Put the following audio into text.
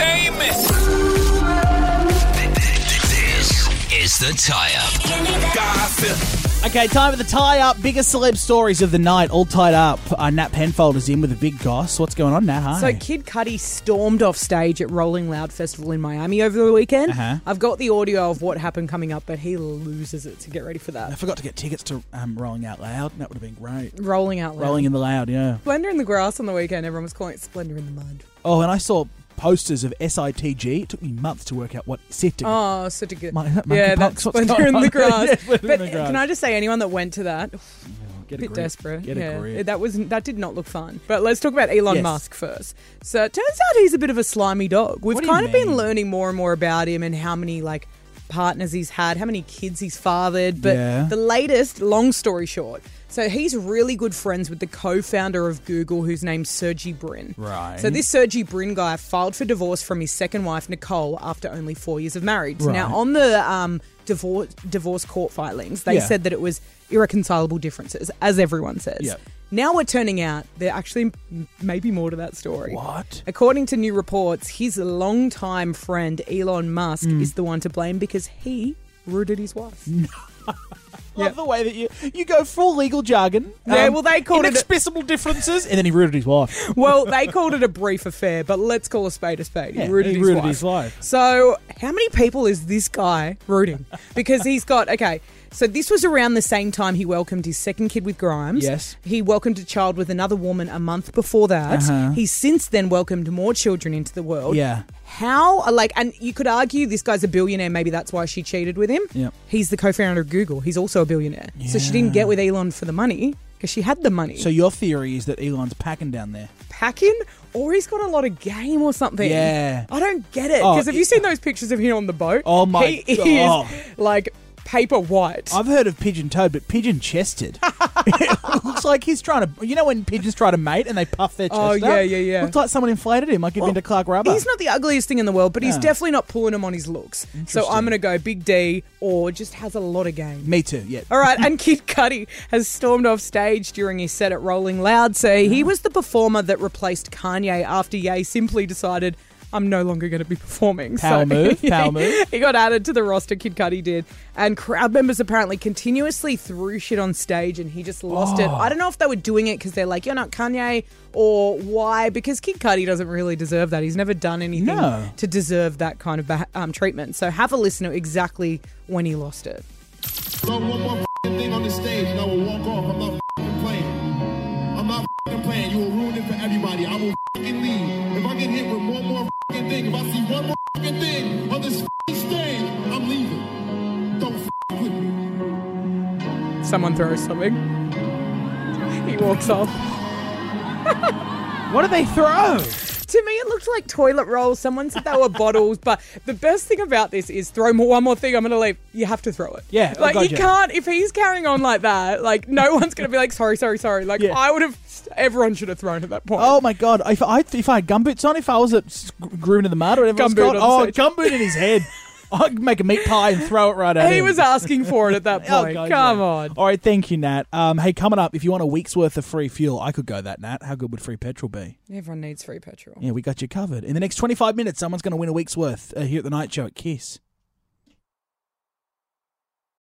entertainment. This is the tie up. Gossip. Okay, time for the tie up. Biggest celeb stories of the night, all tied up. Uh, Nat Penfold is in with a big goss. What's going on, Nat? Hi. So Kid Cudi stormed off stage at Rolling Loud Festival in Miami over the weekend. Uh-huh. I've got the audio of what happened coming up, but he loses it. So get ready for that. I forgot to get tickets to um, Rolling Out Loud. That would have been great. Rolling out loud. Rolling in the Loud, yeah. Splendour in the grass on the weekend. Everyone was calling it Splendor in the mud. Oh, and I saw posters of SITG. It took me months to work out what SITG. Oh, such a good. My- yeah, that's what's going in the grass. Yeah, but in the grass. can I just say, anyone that went to that, Get a bit grip. desperate. Get a yeah, that was that did not look fun. But let's talk about Elon Yes. Musk first. So it turns out he's a bit of a slimy dog. We've do kind of been learning more and more about him and how many like partners he's had, how many kids he's fathered. But Yeah. the latest, long story short. So he's really good friends with the co-founder of Google, whose name's Sergey Brin. Right. So this Sergey Brin guy filed for divorce from his second wife Nicole after only four years of marriage. Right. Now on the um, divorce divorce court filings, they Yeah. said that it was irreconcilable differences, as everyone says. Yep. Now we're turning out there actually maybe more to that story. What? According to new reports, his longtime friend Elon Musk Hmm. is the one to blame because he rooted his wife. Love the way that you you go full legal jargon. Um, Yeah, well, they called it a- inexpressible differences, and then he rooted his wife. well, they called it a brief affair, but let's call a spade a spade. He rooted, he his, rooted wife. his wife. So, how many people is this guy rooting? Because he's got okay. So this was around the same time he welcomed his second kid with Grimes. Yes. He welcomed a child with another woman a month before that. Uh-huh. He's since then welcomed more children into the world. Yeah. How like and you could argue this guy's a billionaire, maybe that's why she cheated with him. Yep. He's the co-founder of Google. He's also a billionaire. So she didn't get with Elon for the money because she had the money. So your theory is that Elon's packing down there. packing or he's got a lot of game or something. Yeah. I don't get it. Oh, Because have you seen those pictures of him on the boat? Oh my he God. is like paper white. I've heard of pigeon toed, but pigeon chested. like he's trying to. You know when pigeons try to mate and they puff their oh, chest Oh, up? yeah, yeah, yeah. Looks like someone inflated him, like he'd been to Clark Rubber. He's not the ugliest thing in the world, but he's Yeah. definitely not pulling him on his looks. So I'm going to go Big D or just has a lot of game. Me too. Yeah. All right, and Kid Cudi has stormed off stage during his set at Rolling Loud. So he ah. was the performer that replaced Kanye after Ye simply decided, I'm no longer going to be performing. Power move, power move. He got added to the roster, Kid Cudi did. And crowd members apparently continuously threw shit on stage and he just lost Oh. it. I don't know if they were doing it because they're like, you're not Kanye or why, because Kid Cudi doesn't really deserve that. He's never done anything No. to deserve that kind of um, treatment. So have a listen to exactly when he lost it. On this f***ing stage, I'm leaving. Don't f*** with me. Someone throws something. He walks off. What do they throw? To me, it looked like toilet rolls. Someone said they were bottles, but the best thing about this is throw more, one more thing. I'm going to leave. You have to throw it. Yeah, I like you can't. If he's carrying on like that, like no one's going to be like, sorry, sorry, sorry. Like Yeah. I would have. Everyone should have thrown at that point. Oh my god! If I if I had gumboots on, if I was at s- grooming in the mud or whatever it's Gumboot called, on the oh, stage. gumboot in his head. I'd make a meat pie and throw it right at him. he was asking for it at that Oh, point. Come yeah. on. All right, thank you, Nat. Um, hey, coming up, if you want a week's worth of free fuel, I could go that, Nat. How good would free petrol be? Everyone needs free petrol. Yeah, we got you covered. In the next 25 minutes, someone's going to win a week's worth uh, here at the night show at Kiss.